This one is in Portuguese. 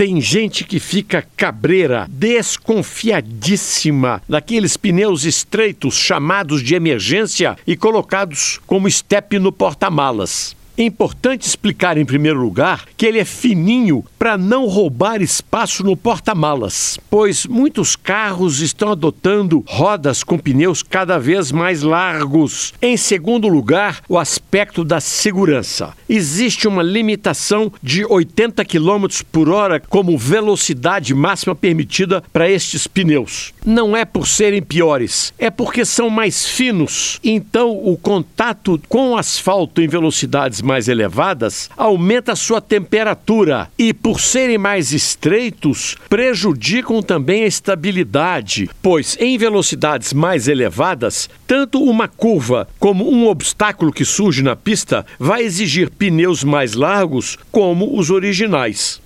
tem gente que fica cabreira, desconfiadíssima daqueles pneus estreitos chamados de emergência e colocados como estepe no porta-malas. É importante explicar, em primeiro lugar, que ele é fininho para não roubar espaço no porta-malas, pois muitos carros estão adotando rodas com pneus cada vez mais largos. Em segundo lugar, o aspecto da segurança. Existe uma limitação de 80 km por hora como velocidade máxima permitida para estes pneus. Não é por serem piores, é porque são mais finos. Então, o contato com o asfalto em velocidades mais elevadas, aumenta sua temperatura e, por serem mais estreitos, prejudicam também a estabilidade, pois em velocidades mais elevadas, tanto uma curva como um obstáculo que surge na pista vai exigir pneus mais largos como os originais.